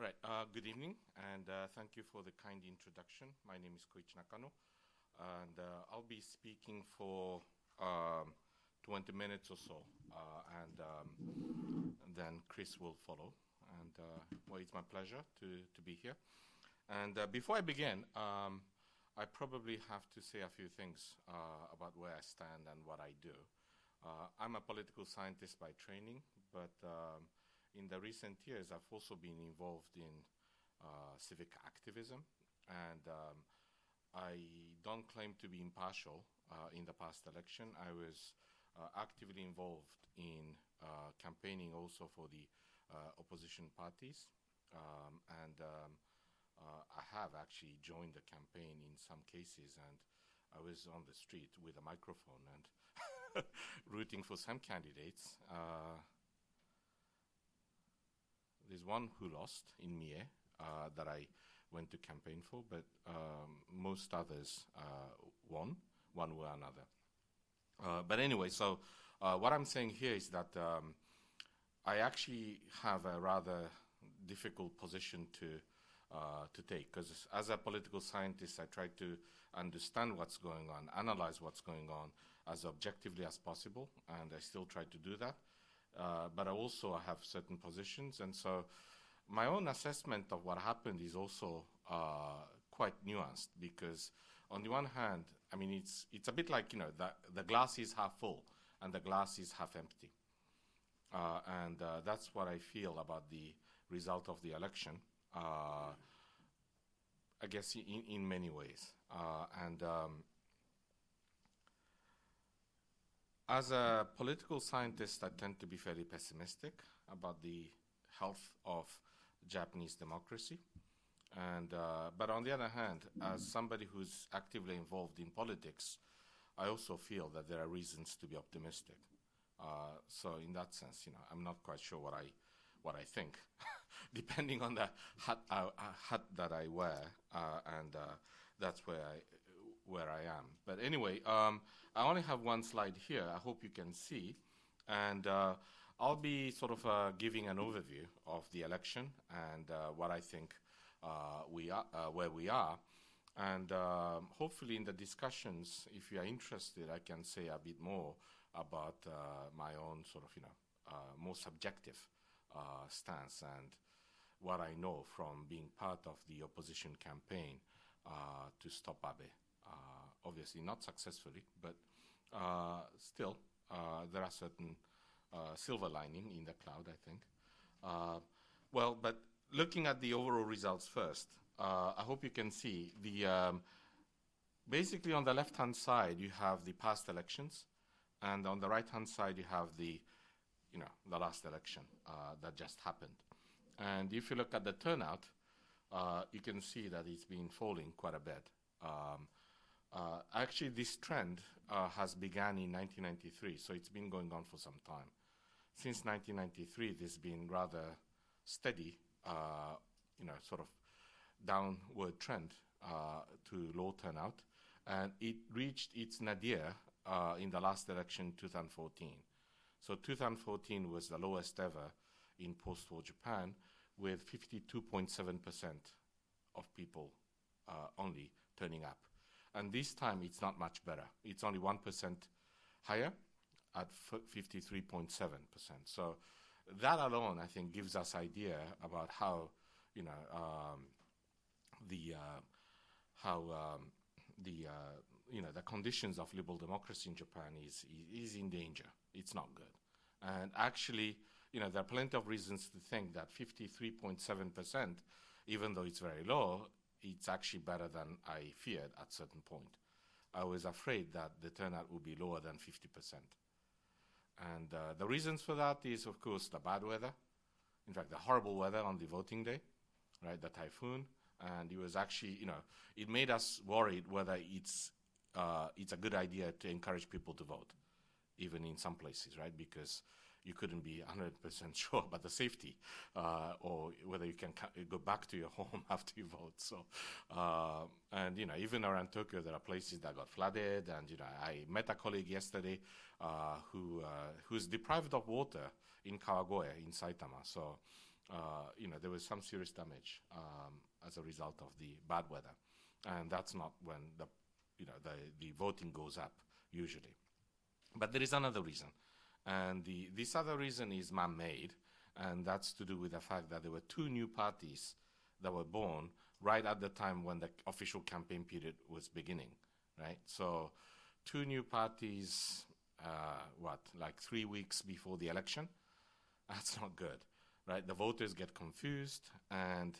All right. Uh, good evening, and uh, thank you for the kind introduction. My name is Koichi Nakano, and uh, I'll be speaking for um, 20 minutes or so, uh, and, um, and, then Chris will follow. And uh, well, it's my pleasure to, to be here. And uh, before I begin, um, I probably have to say a few things about where I stand and what I do. I'm a political scientist by training, but um, in the recent years, I've also been involved in uh, civic activism, and um, I don't claim to be impartial uh, in the past election. I was uh, actively involved in uh, campaigning also for the uh, opposition parties, um, and um, I have actually joined the campaign in some cases, and I was on the street with a microphone and rooting for some candidates. There's one who lost in Mie uh, that I went to campaign for, but um, most others uh, won, one way or another. Uh, but anyway, so uh, what I'm saying here is that um, I actually have a rather difficult position to to take because as a political scientist, I try to understand what's going on, analyze what's going on as objectively as possible, and I still try to do that. Uh, but I also have certain positions. And so my own assessment of what happened is also uh, quite nuanced because on the one hand, I mean, it's, it's a bit like, you know, the, the glass is half full and the glass is half empty. Uh, and uh, that's what I feel about the result of the election, uh, I guess in, in many ways. And um, As a political scientist, I tend to be fairly pessimistic about the health of Japanese democracy. And, uh, but on the other hand, as somebody who's actively involved in politics, I also feel that there are reasons to be optimistic. Uh, so in that sense, you know, I'm not quite sure what I, what I think, depending on the hat, uh, uh, hat that I wear, uh, and uh, that's where I, where I am. But anyway, um, I only have one slide here. I hope you can see. And uh, I'll be sort of uh, giving an overview of the election and uh, what I think uh, we are, uh, where we are. And um, hopefully in the discussions, if you are interested, I can say a bit more about uh, my own sort of, you know, more subjective stance and what I know from being part of the opposition campaign to stop Abe obviously not successfully, but uh, still, uh, there are certain uh, silver lining in the cloud, I think. well, but looking at the overall results first, I hope you can see the um, basically on the left-hand side you have the past elections, and on the right-hand side you have the you know the last election uh, that just happened. And if you look at the turnout, uh, you can see that it's been falling quite a bit. Um, uh, actually, this trend uh, has begun in 1993, so it's been going on for some time. Since 1993, there's been rather steady, uh, you know, sort of downward trend uh, to low turnout, and it reached its nadir uh, in the last election, 2014. So 2014 was the lowest ever in post-war Japan, with 52.7% of people uh, only turning up. And this time it's not much better. It's only 1% higher at 53.7%. So that alone, I think, gives us idea about how, you know, um, the, uh, how um, the, uh, you know, the conditions of liberal democracy in Japan is, is in danger. It's not good. And actually, you know, there are plenty of reasons to think that 53.7%, even though it's very low, it's actually better than I feared at certain point. I was afraid that the turnout would be lower than 50%. And uh, the reasons for that is, of course, the bad weather. In fact, the horrible weather on the voting day, right? The typhoon, and it was actually, you know, it made us worried whether it's uh, it's a good idea to encourage people to vote, even in some places, right? Because you couldn't be 100% sure about the safety uh, or whether you can go back to your home after you vote. So, uh, and you know, even around Tokyo, there are places that got flooded. And you know, I met a colleague yesterday uh, who uh, who's deprived of water in Kawagoe in Saitama. So. uh, you know, there was some serious damage um, as a result of the bad weather, and that's not when the, you know, the the voting goes up usually. But there is another reason, and the this other reason is man-made, and that's to do with the fact that there were two new parties that were born right at the time when the official campaign period was beginning, right? So, two new parties, uh, what, like three weeks before the election? That's not good, right? The voters get confused, and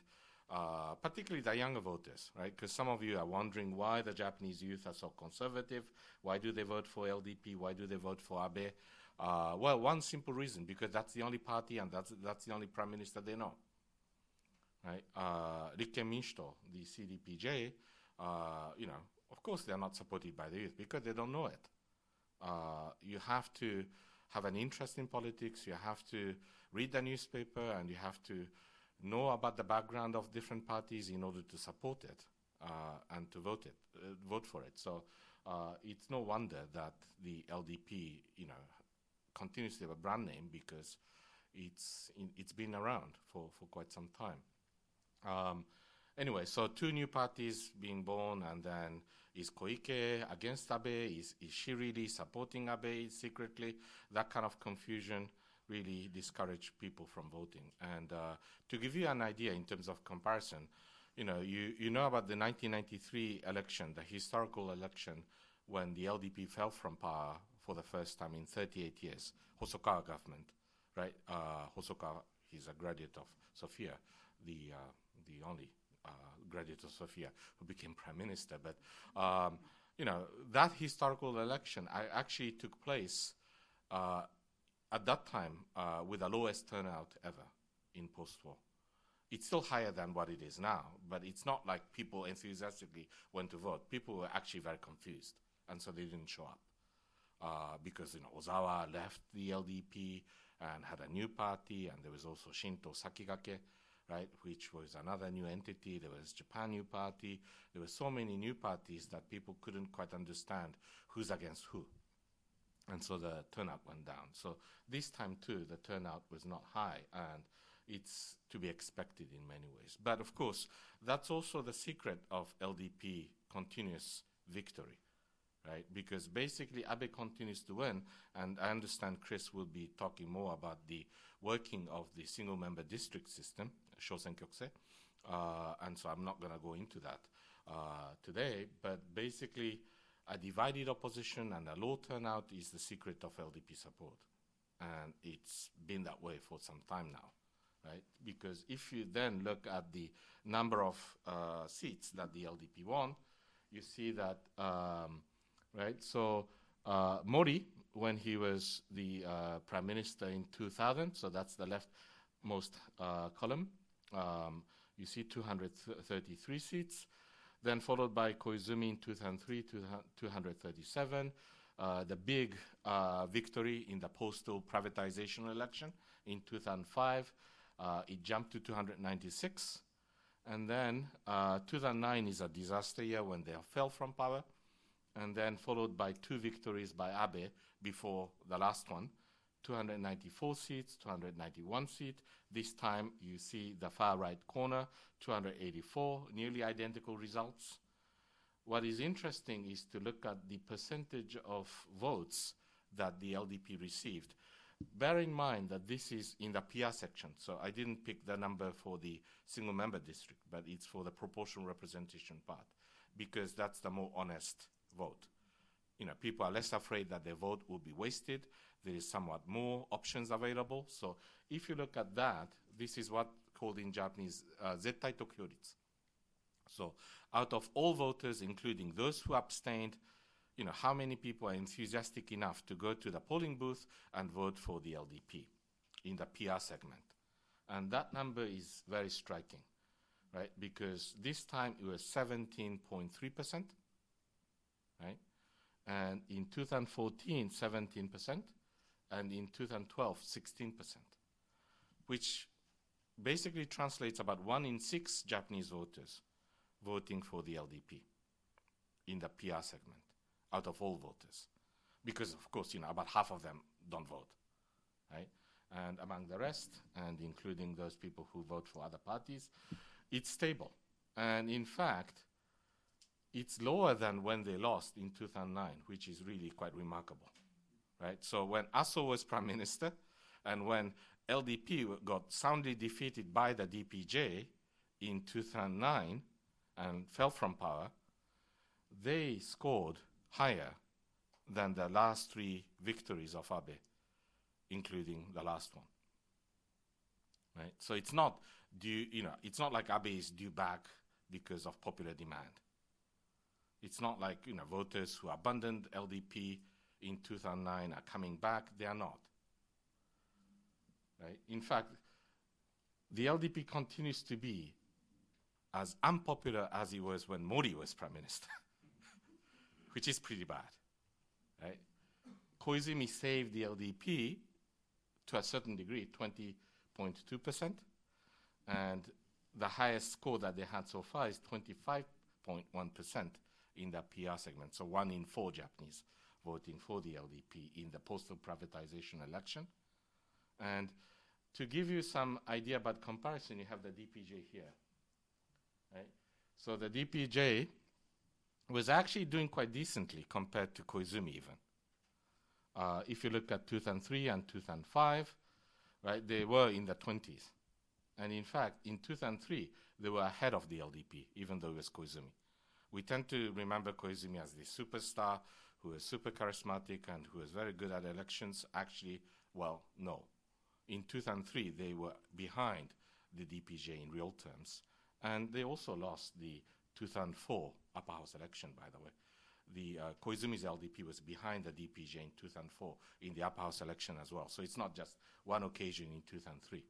uh, particularly the younger voters, right? Because some of you are wondering why the Japanese youth are so conservative. Why do they vote for LDP? Why do they vote for Abe? Uh, well, one simple reason because that's the only party and that's, that's the only prime minister they know right? Uh, Rikken Minshuto, the CDPJ, uh, you know, of course they're not supported by the youth because they don't know it. Uh, you have to have an interest in politics. You have to read the newspaper, and you have to know about the background of different parties in order to support it uh, and to vote it, uh, vote for it. So uh, it's no wonder that the LDP, you know, continues to have a brand name because it's in, it's been around for, for quite some time. Um, anyway, so two new parties being born, and then is Koike against Abe? Is, is she really supporting Abe secretly? That kind of confusion really discouraged people from voting. And uh, to give you an idea in terms of comparison, you know, you, you know about the 1993 election, the historical election, when the LDP fell from power for the first time in 38 years, Hosokawa government, right? Uh, Hosokawa, he's a graduate of Sophia, the uh, the only uh, graduate of Sophia who became prime minister. But um, you know that historical election actually took place uh, at that time uh, with the lowest turnout ever in post-war. It's still higher than what it is now, but it's not like people enthusiastically went to vote. People were actually very confused, and so they didn't show up. Uh, because you know Ozawa left the LDP and had a new party, and there was also Shinto Sakigake, right, which was another new entity. There was Japan New Party. There were so many new parties that people couldn't quite understand who's against who. And so the turnout went down. So this time too, the turnout was not high, and it's to be expected in many ways. But of course, that's also the secret of LDP continuous victory, right? Because basically Abe continues to win, and I understand Chris will be talking more about the working of the single member district system, Shosenkyokusei, uh, and so I'm not going to go into that uh, today, but basically a divided opposition and a low turnout is the secret of LDP support. And it's been that way for some time now, right? Because if you then look at the number of uh, seats that the LDP won, you see that, um, right? So uh, Mori, when he was the uh, prime minister in 2000, so that's the leftmost uh, column, um, you see 233 seats, then followed by Koizumi in 2003, 237. Uh, the big uh, victory in the postal privatization election in 2005, uh, it jumped to 296. And then uh, 2009 is a disaster year when they fell from power, and then followed by two victories by Abe before the last one, 294 seats, 291 seats. This time you see the far right corner, 284, nearly identical results. What is interesting is to look at the percentage of votes that the LDP received. Bear in mind that this is in the PR section, so I didn't pick the number for the single member district, but it's for the proportional representation part, because that's the more honest vote. You know, people are less afraid that their vote will be wasted there is somewhat more options available. So if you look at that, this is what called in Japanese uh, zettai tokuhyoritsu. So out of all voters, including those who abstained, you know, how many people are enthusiastic enough to go to the polling booth and vote for the LDP in the PR segment? And that number is very striking, right? Because this time it was 17.3%, right? And in 2014, 17% and in 2012, 16%, which basically translates about one in six Japanese voters voting for the LDP in the PR segment out of all voters. Because, of course, you know, about half of them don't vote, right? and among the rest, and including those people who vote for other parties, it's stable. And in fact, it's lower than when they lost in 2009, which is really quite remarkable, right? So when Aso was prime minister, and when LDP got soundly defeated by the DPJ in 2009 and fell from power, they scored higher than the last three victories of Abe, including the last one. Right? So it's not due, you know, it's not like Abe is due back because of popular demand. It's not like, you know, voters who abandoned LDP in 2009 are coming back. They are not. Right? In fact, the LDP continues to be as unpopular as it was when Mori was prime minister, which is pretty bad. Right? Koizumi saved the LDP to a certain degree, 20.2%, and the highest score that they had so far is 25.1% in the PR segment. So one in four Japanese voting for the LDP in the postal privatization election. And to give you some idea about comparison, you have the DPJ here. Right? So the DPJ was actually doing quite decently compared to Koizumi even. Uh, if you look at 2003 and 2005, right, they were in the 20s. And in fact, in 2003, they were ahead of the LDP, even though it was Koizumi. We tend to remember Koizumi as the superstar who is super charismatic and who is very good at elections. Actually, well, no. In 2003, they were behind the DPJ in real terms. And they also lost the 2004 upper house election, by the way. The uh, Koizumi's LDP was behind the DPJ in 2004 in the upper house election as well. So it's not just one occasion in 2003.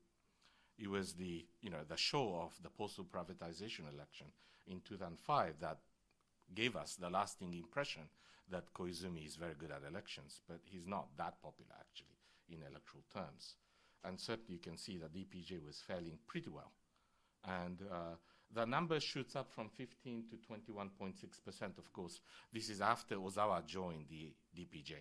It was the, you know, the show of the postal privatization election in 2005 that gave us the lasting impression that Koizumi is very good at elections, but he's not that popular actually in electoral terms. And certainly you can see that DPJ was failing pretty well. And uh, the number shoots up from 15 to 21.6%, of course. This is after Ozawa joined the DPJ.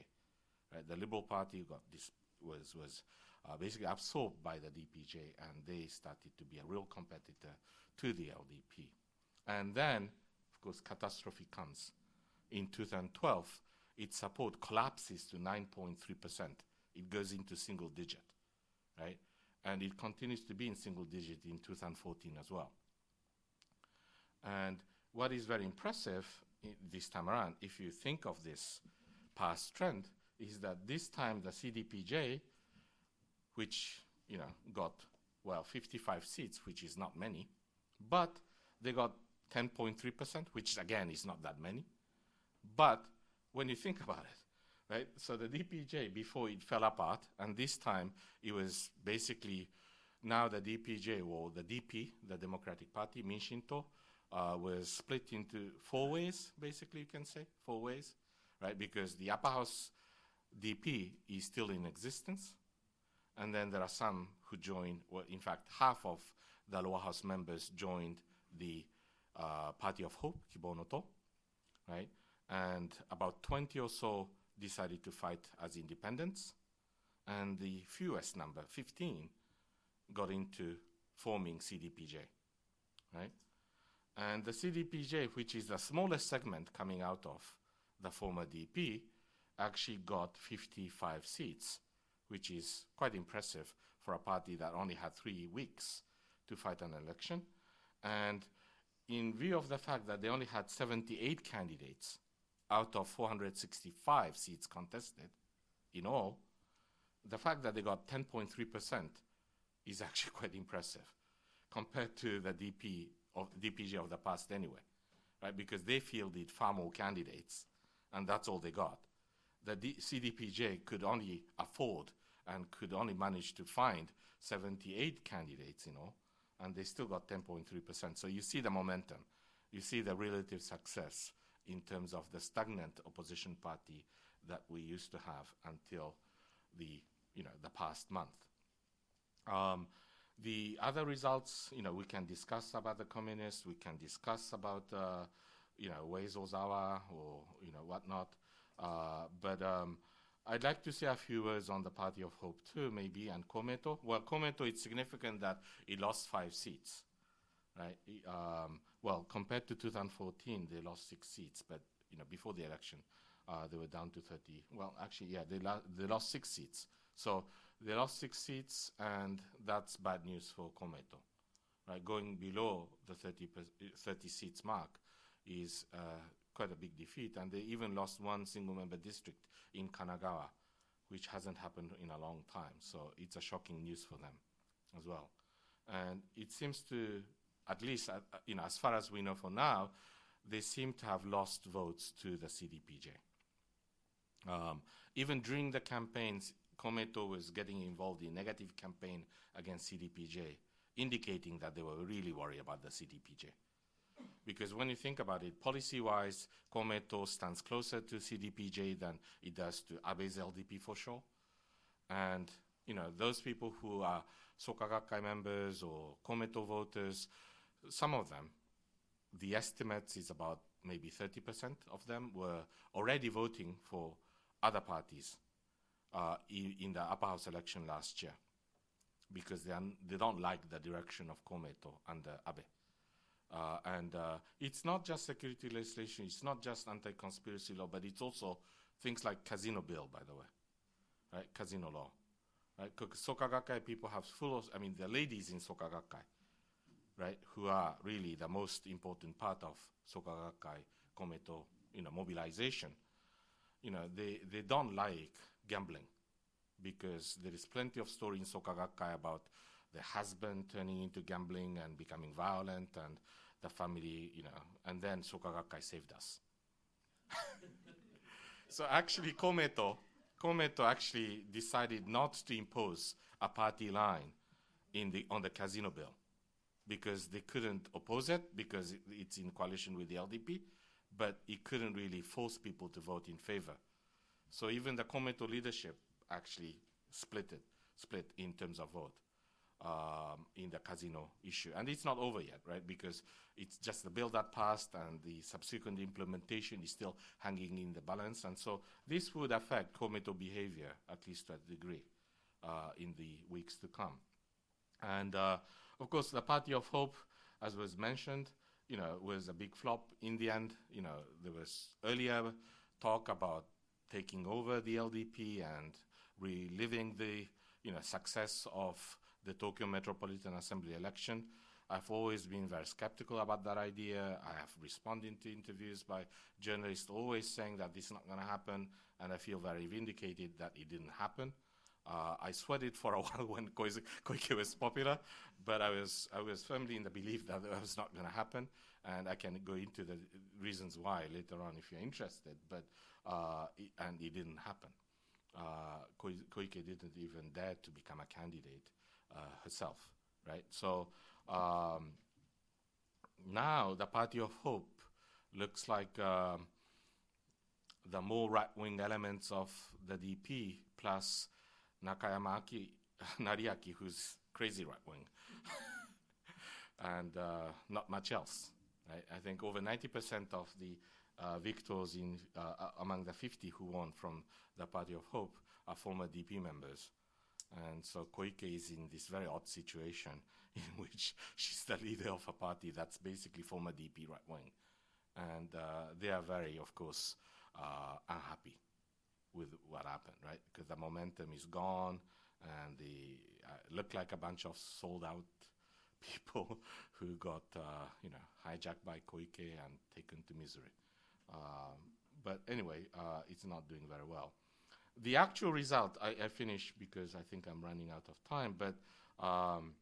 Right? The Liberal Party got this, was, was uh, basically absorbed by the DPJ, and they started to be a real competitor to the LDP. And then, course, catastrophe comes. In 2012, its support collapses to 9.3%. It goes into single digit, right? And it continues to be in single digit in 2014 as well. And what is very impressive this time around, if you think of this past trend, is that this time the CDPJ, which you know got well 55 seats, which is not many, but they got 10.3%, which again is not that many. But when you think about it, right? So the DPJ before it fell apart, and this time it was basically now the DPJ or the DP, the Democratic Party, Minshinto, uh, was split into four ways, basically, you can say, four ways, right? Because the upper house DP is still in existence. And then there are some who joined, well, in fact, half of the lower house members joined the uh, Party of Hope, Kibonoto, right? And about 20 or so decided to fight as independents. And the fewest number, 15, got into forming CDPJ, right? And the CDPJ, which is the smallest segment coming out of the former DP, actually got 55 seats, which is quite impressive for a party that only had three weeks to fight an election. And in view of the fact that they only had 78 candidates out of 465 seats contested in all, the fact that they got 10.3% is actually quite impressive compared to the DP of DPJ of the past anyway, right? Because they fielded far more candidates, and that's all they got. The D- CDPJ could only afford and could only manage to find 78 candidates, you know, and they still got 10.3%. So you see the momentum, you see the relative success in terms of the stagnant opposition party that we used to have until the you know the past month. Um, the other results, you know, we can discuss about the communists, we can discuss about, uh, you know, Uezo Ozawa or, you know, whatnot. Uh, but um, I'd like to say a few words on the Party of Hope too, maybe, and Komeito. Well, Komeito, it's significant that it lost five seats, right? Um, well, compared to 2014, they lost six seats, but you know, before the election, uh, they were down to 30. Well, actually, yeah, they, la- they lost six seats. So they lost six seats, and that's bad news for Komeito. Right, going below the 30, 30 seats mark is uh, quite a big defeat, and they even lost one single member district in Kanagawa, which hasn't happened in a long time. So it's a shocking news for them as well. And it seems to, at least, uh, you know, as far as we know for now, they seem to have lost votes to the CDPJ. Um, even during the campaigns, Komeito was getting involved in negative campaign against CDPJ, indicating that they were really worried about the CDPJ. Because when you think about it, policy-wise, Komeito stands closer to CDPJ than it does to Abe's LDP for sure. And, you know, those people who are Soka Gakkai members or Komeito voters, some of them, the estimates is about maybe 30% of them were already voting for other parties uh, in the upper house election last year because they, they don't like the direction of Komeito under Abe. Uh, and uh, it's not just security legislation, it's not just anti-conspiracy law, but it's also things like casino bill, by the way, right? Casino law, right? Because Soka Gakkai people have full of, I mean, the ladies in Soka Gakkai, right, who are really the most important part of Soka Gakkai Komeito, you know, mobilization. You know, they, they don't like gambling because there is plenty of story in Soka Gakkai about the husband turning into gambling and becoming violent and the family, you know, and then Soka Gakkai saved us. so actually Komeito, Komeito actually decided not to impose a party line in the, on the casino bill because they couldn't oppose it because it, it's in coalition with the LDP, but it couldn't really force people to vote in favor. So even the Komeito leadership actually split it, split in terms of vote um, in the casino issue. And it's not over yet, right? Because it's just the bill that passed and the subsequent implementation is still hanging in the balance. And so this would affect Komeito behavior, at least to a degree, uh, in the weeks to come. And uh, of course, the Party of Hope, as was mentioned, you know, was a big flop in the end. You know, there was earlier talk about taking over the LDP and reliving the, you know, success of the Tokyo Metropolitan Assembly election. I've always been very skeptical about that idea. I have responded to interviews by journalists always saying that this is not going to happen, and I feel very vindicated that it didn't happen. Uh, I sweated for a while when Koike was popular, but I was, I was firmly in the belief that it was not going to happen, and I can go into the reasons why later on if you're interested, but, uh, it, and it didn't happen. Uh, Koike didn't even dare to become a candidate herself, right? So um, now the Party of Hope looks like um, the more right-wing elements of the DP plus Nakayama Aki, Nariaki, who's crazy right-wing, and uh, not much else. Right? I think over 90% of the uh, victors in, uh, among the 50 who won from the Party of Hope are former DP members. And so Koike is in this very odd situation in which she's the leader of a party that's basically former DP right wing. And uh, they are very, of course, uh, unhappy with what happened, right? Because the momentum is gone and they uh, look like a bunch of sold out people who got, uh, you know, hijacked by Koike and taken to misery. Um, but anyway, uh, it's not doing very well the actual result, I, I, finish because I think I'm running out of time, but um,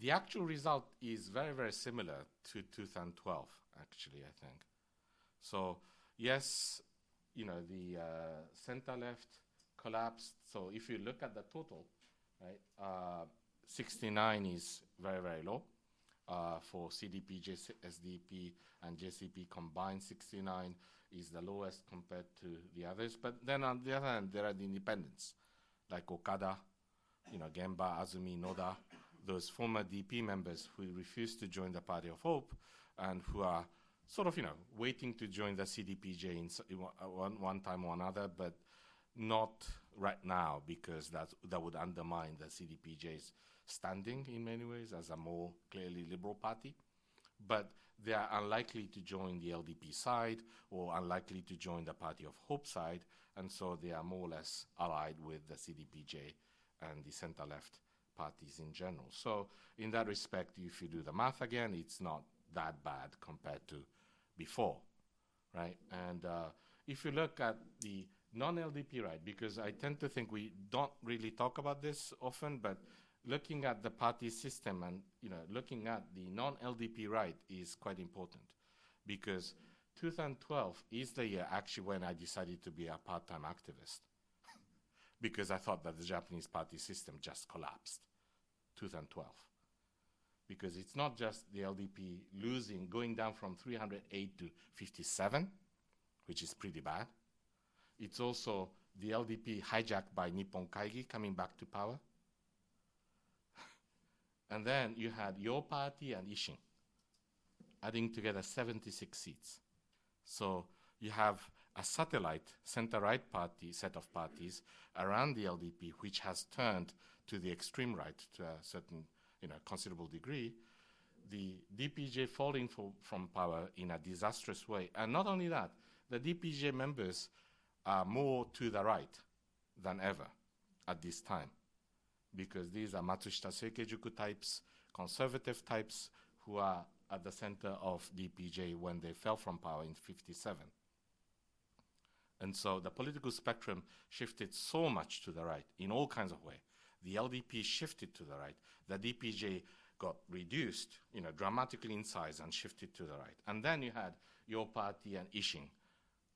the actual result is very, very similar to 2012, actually, I think. So, yes, you know, the uh, center left collapsed. So, if you look at the total, right, uh, 69 is very, very low. Uh, for CDP, SDP, and JCP combined, 69 is the lowest compared to the others. But then on the other hand, there are the independents, like Okada, you know, Gemba, Azumi, Noda, those former DP members who refused to join the Party of Hope and who are sort of, you know, waiting to join the CDPJ in one, one time or another, but not right now because that that would undermine the CDPJ's standing in many ways as a more clearly liberal party. But they are unlikely to join the LDP side or unlikely to join the Party of Hope side, and so they are more or less allied with the CDPJ and the center left parties in general. So, in that respect, if you do the math again, it's not that bad compared to before, right? And uh, if you look at the non-LDP right, because I tend to think we don't really talk about this often, but looking at the party system and you know looking at the non-LDP right is quite important because 2012 is the year actually when I decided to be a part-time activist because I thought that the Japanese party system just collapsed 2012 because it's not just the LDP losing going down from 308 to 57 which is pretty bad. It's also the LDP hijacked by Nippon Kaigi coming back to power and then you had your party and Ishin, adding together 76 seats. So you have a satellite center-right party set of parties around the LDP, which has turned to the extreme right to a certain, you know, considerable degree. The DPJ falling for, from power in a disastrous way, and not only that, the DPJ members are more to the right than ever at this time because these are Matsushita Seikeijuku types, conservative types who are at the center of DPJ when they fell from power in 57. And so the political spectrum shifted so much to the right in all kinds of ways. The LDP shifted to the right. The DPJ got reduced, you know, dramatically in size and shifted to the right. And then you had your party and Ishin,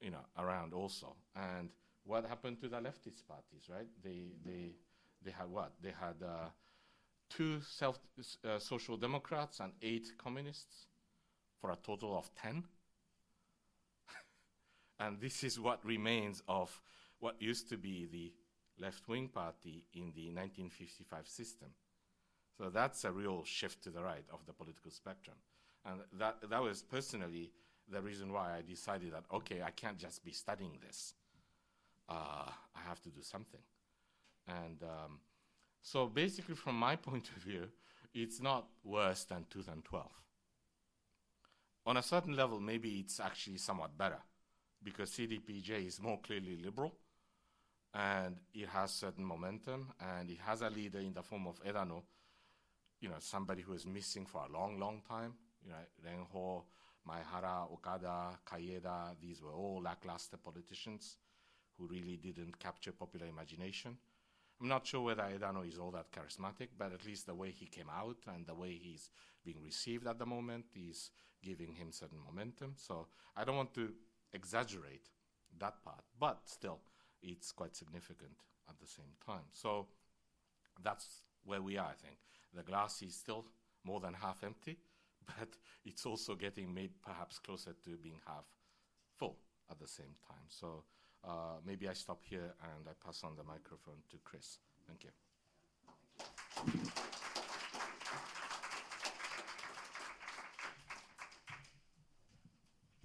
you know, around also. And what happened to the leftist parties, right? They, they, they had what? They had uh, two self, uh, social democrats and eight communists for a total of 10. and this is what remains of what used to be the left wing party in the 1955 system. So that's a real shift to the right of the political spectrum. And that, that was personally the reason why I decided that, okay, I can't just be studying this. Uh, I have to do something. And um, so basically, from my point of view, it's not worse than 2012. On a certain level, maybe it's actually somewhat better because CDPJ is more clearly liberal and it has certain momentum and it has a leader in the form of Edano, you know, somebody who is missing for a long, long time. You know, Renho, Maehara, Okada, Kaieda, these were all lackluster politicians who really didn't capture popular imagination. I'm not sure whether Edano is all that charismatic, but at least the way he came out and the way he's being received at the moment is giving him certain momentum. So I don't want to exaggerate that part, but still, it's quite significant at the same time. So that's where we are, I think. The glass is still more than half empty, but it's also getting made perhaps closer to being half full at the same time. So uh, maybe I stop here and I pass on the microphone to Chris. Thank you.